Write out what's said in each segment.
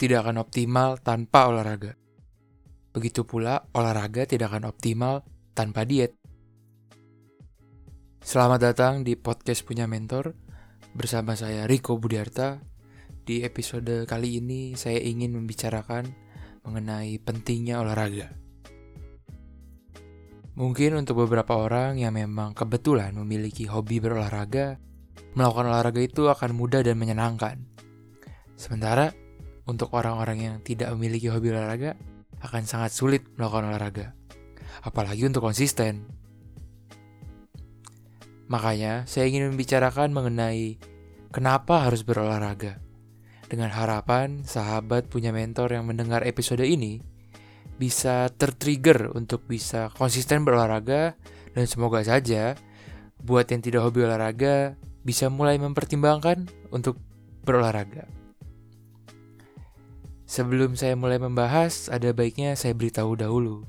tidak akan optimal tanpa olahraga. Begitu pula, olahraga tidak akan optimal tanpa diet. Selamat datang di podcast punya mentor bersama saya Riko Budiarta. Di episode kali ini saya ingin membicarakan mengenai pentingnya olahraga. Mungkin untuk beberapa orang yang memang kebetulan memiliki hobi berolahraga, melakukan olahraga itu akan mudah dan menyenangkan. Sementara untuk orang-orang yang tidak memiliki hobi olahraga akan sangat sulit melakukan olahraga, apalagi untuk konsisten. Makanya, saya ingin membicarakan mengenai kenapa harus berolahraga. Dengan harapan sahabat punya mentor yang mendengar episode ini bisa tertrigger untuk bisa konsisten berolahraga dan semoga saja buat yang tidak hobi olahraga bisa mulai mempertimbangkan untuk berolahraga. Sebelum saya mulai membahas, ada baiknya saya beritahu dahulu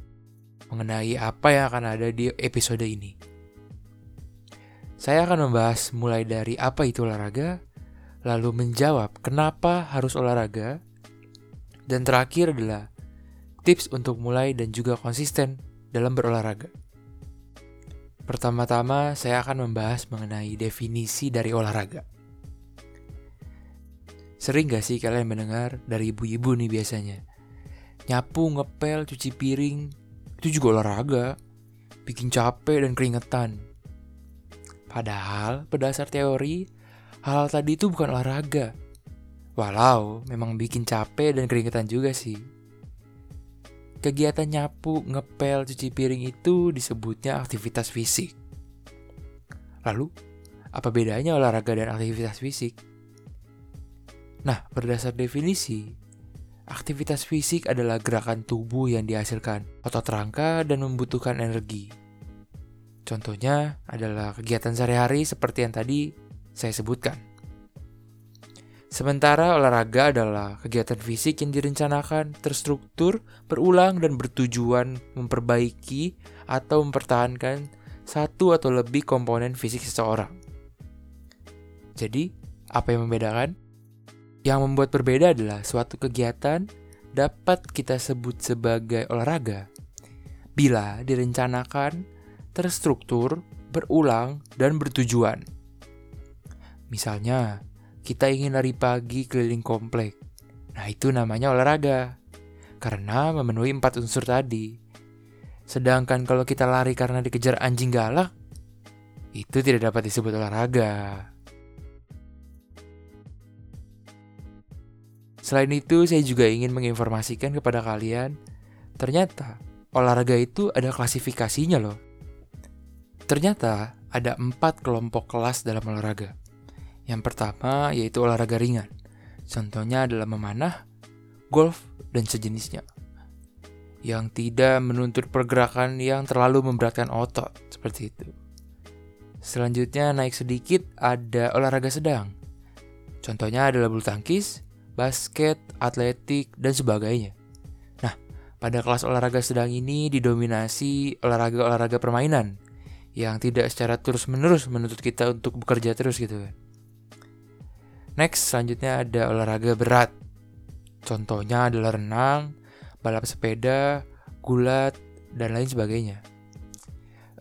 mengenai apa yang akan ada di episode ini. Saya akan membahas mulai dari apa itu olahraga, lalu menjawab kenapa harus olahraga, dan terakhir adalah tips untuk mulai dan juga konsisten dalam berolahraga. Pertama-tama, saya akan membahas mengenai definisi dari olahraga. Sering gak sih kalian mendengar dari ibu-ibu nih biasanya? Nyapu, ngepel, cuci piring, itu juga olahraga. Bikin capek dan keringetan. Padahal, berdasar teori, hal, -hal tadi itu bukan olahraga. Walau memang bikin capek dan keringetan juga sih. Kegiatan nyapu, ngepel, cuci piring itu disebutnya aktivitas fisik. Lalu, apa bedanya olahraga dan aktivitas fisik? Nah, berdasar definisi, aktivitas fisik adalah gerakan tubuh yang dihasilkan otot rangka dan membutuhkan energi. Contohnya adalah kegiatan sehari-hari seperti yang tadi saya sebutkan. Sementara olahraga adalah kegiatan fisik yang direncanakan, terstruktur, berulang, dan bertujuan memperbaiki atau mempertahankan satu atau lebih komponen fisik seseorang. Jadi, apa yang membedakan? Yang membuat berbeda adalah suatu kegiatan dapat kita sebut sebagai olahraga bila direncanakan, terstruktur, berulang, dan bertujuan. Misalnya, kita ingin lari pagi keliling komplek. Nah, itu namanya olahraga. Karena memenuhi empat unsur tadi. Sedangkan kalau kita lari karena dikejar anjing galak, itu tidak dapat disebut olahraga. Selain itu, saya juga ingin menginformasikan kepada kalian, ternyata olahraga itu ada klasifikasinya loh. Ternyata ada empat kelompok kelas dalam olahraga. Yang pertama yaitu olahraga ringan. Contohnya adalah memanah, golf, dan sejenisnya. Yang tidak menuntut pergerakan yang terlalu memberatkan otot, seperti itu. Selanjutnya naik sedikit ada olahraga sedang. Contohnya adalah bulu tangkis, basket, atletik, dan sebagainya. Nah, pada kelas olahraga sedang ini didominasi olahraga-olahraga permainan yang tidak secara terus-menerus menuntut kita untuk bekerja terus gitu kan. Next, selanjutnya ada olahraga berat. Contohnya adalah renang, balap sepeda, gulat, dan lain sebagainya.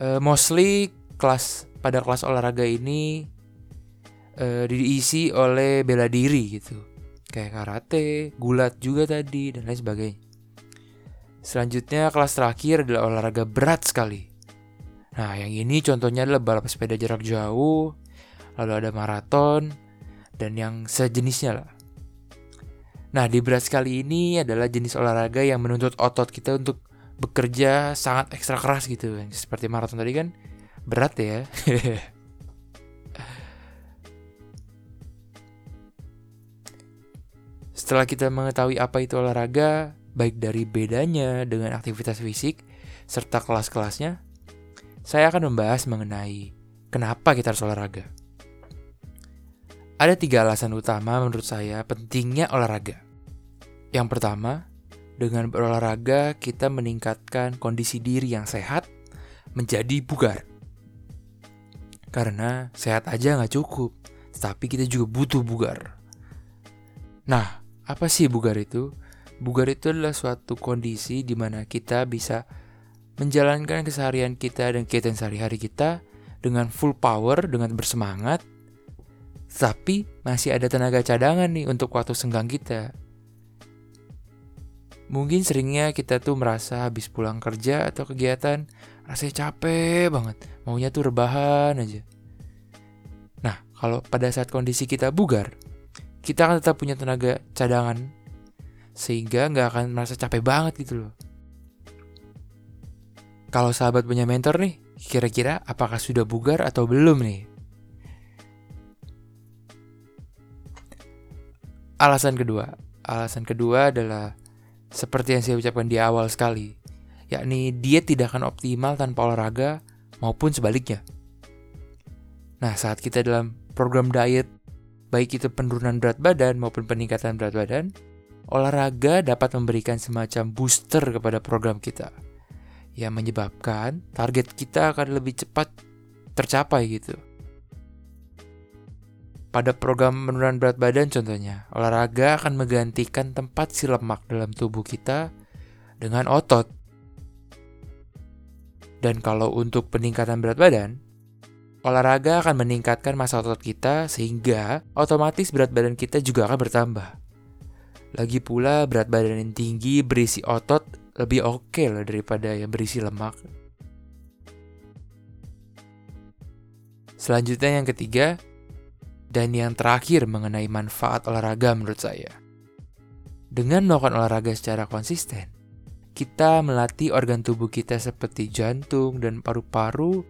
Uh, mostly kelas pada kelas olahraga ini uh, diisi oleh bela diri gitu. Kayak karate, gulat juga tadi, dan lain sebagainya. Selanjutnya kelas terakhir adalah olahraga berat sekali. Nah, yang ini contohnya adalah balap sepeda jarak jauh, lalu ada maraton, dan yang sejenisnya lah. Nah, di berat kali ini adalah jenis olahraga yang menuntut otot kita untuk bekerja sangat ekstra keras gitu. Seperti maraton tadi kan berat ya. Setelah kita mengetahui apa itu olahraga, baik dari bedanya dengan aktivitas fisik serta kelas-kelasnya, saya akan membahas mengenai kenapa kita harus olahraga. Ada tiga alasan utama menurut saya pentingnya olahraga. Yang pertama, dengan berolahraga kita meningkatkan kondisi diri yang sehat menjadi bugar. Karena sehat aja nggak cukup, tapi kita juga butuh bugar. Nah, Apa sih bugar itu? Bugar itu adalah suatu kondisi di mana kita bisa menjalankan keseharian kita dan kegiatan sehari-hari kita dengan full power, dengan bersemangat, tapi masih ada tenaga cadangan nih untuk waktu senggang kita. Mungkin seringnya kita tuh merasa habis pulang kerja atau kegiatan, rasanya capek banget, maunya tuh rebahan aja. Nah, kalau pada saat kondisi kita bugar, kita akan tetap punya tenaga cadangan sehingga nggak akan merasa capek banget gitu loh. Kalau sahabat punya mentor nih, kira-kira apakah sudah bugar atau belum nih? Alasan kedua, alasan kedua adalah seperti yang saya ucapkan di awal sekali, yakni dia tidak akan optimal tanpa olahraga maupun sebaliknya. Nah, saat kita dalam program diet baik itu penurunan berat badan maupun peningkatan berat badan, olahraga dapat memberikan semacam booster kepada program kita yang menyebabkan target kita akan lebih cepat tercapai gitu. Pada program penurunan berat badan contohnya, olahraga akan menggantikan tempat si lemak dalam tubuh kita dengan otot. Dan kalau untuk peningkatan berat badan, Olahraga akan meningkatkan masa otot kita sehingga otomatis berat badan kita juga akan bertambah. Lagi pula berat badan yang tinggi berisi otot lebih oke okay loh daripada yang berisi lemak. Selanjutnya yang ketiga, dan yang terakhir mengenai manfaat olahraga menurut saya. Dengan melakukan olahraga secara konsisten, kita melatih organ tubuh kita seperti jantung dan paru-paru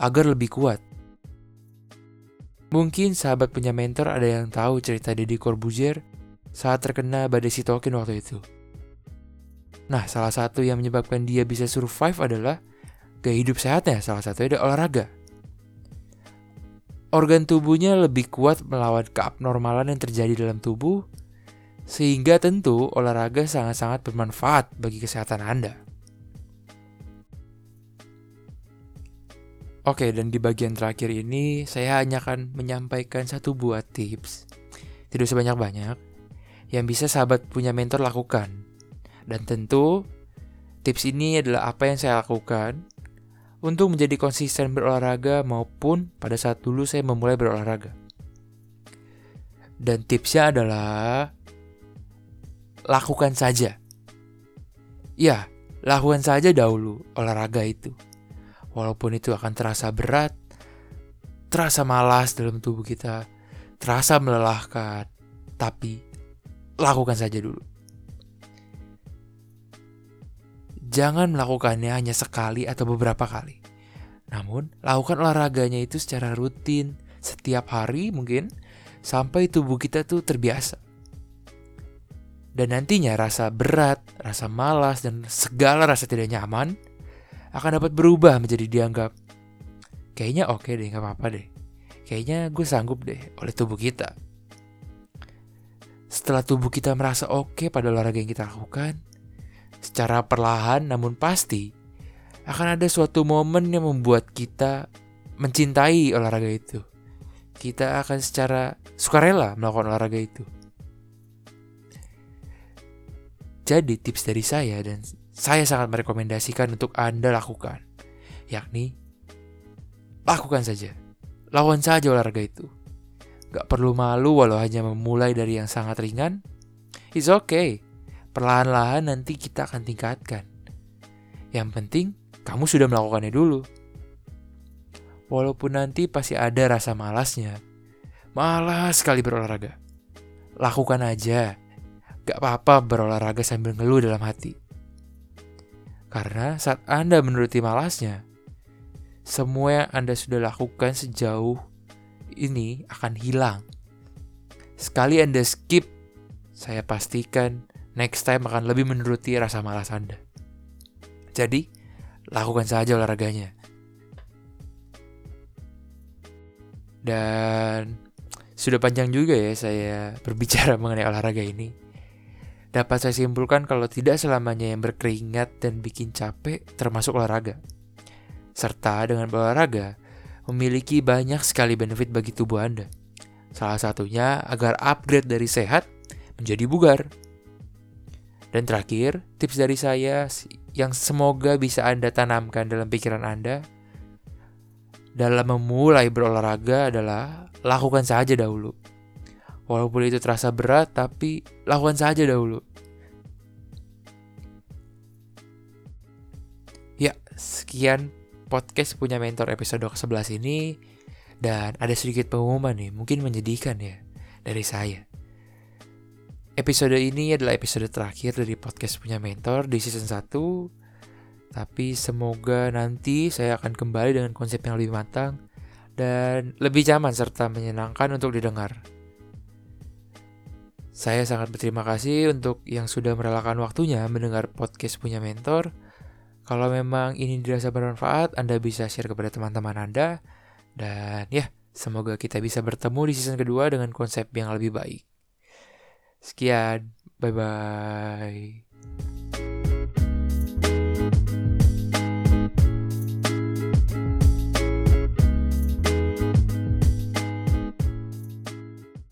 agar lebih kuat. Mungkin sahabat punya mentor ada yang tahu cerita Deddy Corbuzier saat terkena badai sitokin waktu itu. Nah, salah satu yang menyebabkan dia bisa survive adalah gaya hidup sehatnya, salah satunya adalah olahraga. Organ tubuhnya lebih kuat melawan keabnormalan yang terjadi dalam tubuh, sehingga tentu olahraga sangat-sangat bermanfaat bagi kesehatan Anda. Oke, dan di bagian terakhir ini saya hanya akan menyampaikan satu buah tips. Tidak sebanyak-banyak yang bisa sahabat punya mentor lakukan. Dan tentu tips ini adalah apa yang saya lakukan untuk menjadi konsisten berolahraga maupun pada saat dulu saya memulai berolahraga. Dan tipsnya adalah lakukan saja. Ya, lakukan saja dahulu olahraga itu Walaupun itu akan terasa berat, terasa malas dalam tubuh kita, terasa melelahkan, tapi lakukan saja dulu. Jangan melakukannya hanya sekali atau beberapa kali. Namun, lakukan olahraganya itu secara rutin, setiap hari mungkin, sampai tubuh kita tuh terbiasa. Dan nantinya rasa berat, rasa malas, dan segala rasa tidak nyaman akan dapat berubah menjadi dianggap. Kayaknya oke okay deh nggak apa-apa deh. Kayaknya gue sanggup deh oleh tubuh kita. Setelah tubuh kita merasa oke okay pada olahraga yang kita lakukan secara perlahan namun pasti akan ada suatu momen yang membuat kita mencintai olahraga itu. Kita akan secara sukarela melakukan olahraga itu. Jadi tips dari saya dan saya sangat merekomendasikan untuk Anda lakukan, yakni lakukan saja. Lawan saja olahraga itu. Gak perlu malu walau hanya memulai dari yang sangat ringan. It's okay. Perlahan-lahan nanti kita akan tingkatkan. Yang penting, kamu sudah melakukannya dulu. Walaupun nanti pasti ada rasa malasnya. Malas sekali berolahraga. Lakukan aja. Gak apa-apa berolahraga sambil ngeluh dalam hati. Karena saat Anda menuruti malasnya, semua yang Anda sudah lakukan sejauh ini akan hilang. Sekali Anda skip, saya pastikan next time akan lebih menuruti rasa malas Anda. Jadi, lakukan saja olahraganya. Dan sudah panjang juga ya saya berbicara mengenai olahraga ini. Dapat saya simpulkan kalau tidak selamanya yang berkeringat dan bikin capek termasuk olahraga. Serta dengan berolahraga memiliki banyak sekali benefit bagi tubuh Anda. Salah satunya agar upgrade dari sehat menjadi bugar. Dan terakhir, tips dari saya yang semoga bisa Anda tanamkan dalam pikiran Anda dalam memulai berolahraga adalah lakukan saja dahulu. Walaupun itu terasa berat, tapi lakukan saja dahulu. Ya, sekian podcast punya mentor episode ke-11 ini. Dan ada sedikit pengumuman nih, mungkin menyedihkan ya, dari saya. Episode ini adalah episode terakhir dari podcast punya mentor di season 1. Tapi semoga nanti saya akan kembali dengan konsep yang lebih matang dan lebih nyaman serta menyenangkan untuk didengar. Saya sangat berterima kasih untuk yang sudah merelakan waktunya mendengar podcast punya mentor. Kalau memang ini dirasa bermanfaat, Anda bisa share kepada teman-teman Anda. Dan ya, semoga kita bisa bertemu di season kedua dengan konsep yang lebih baik. Sekian, bye bye.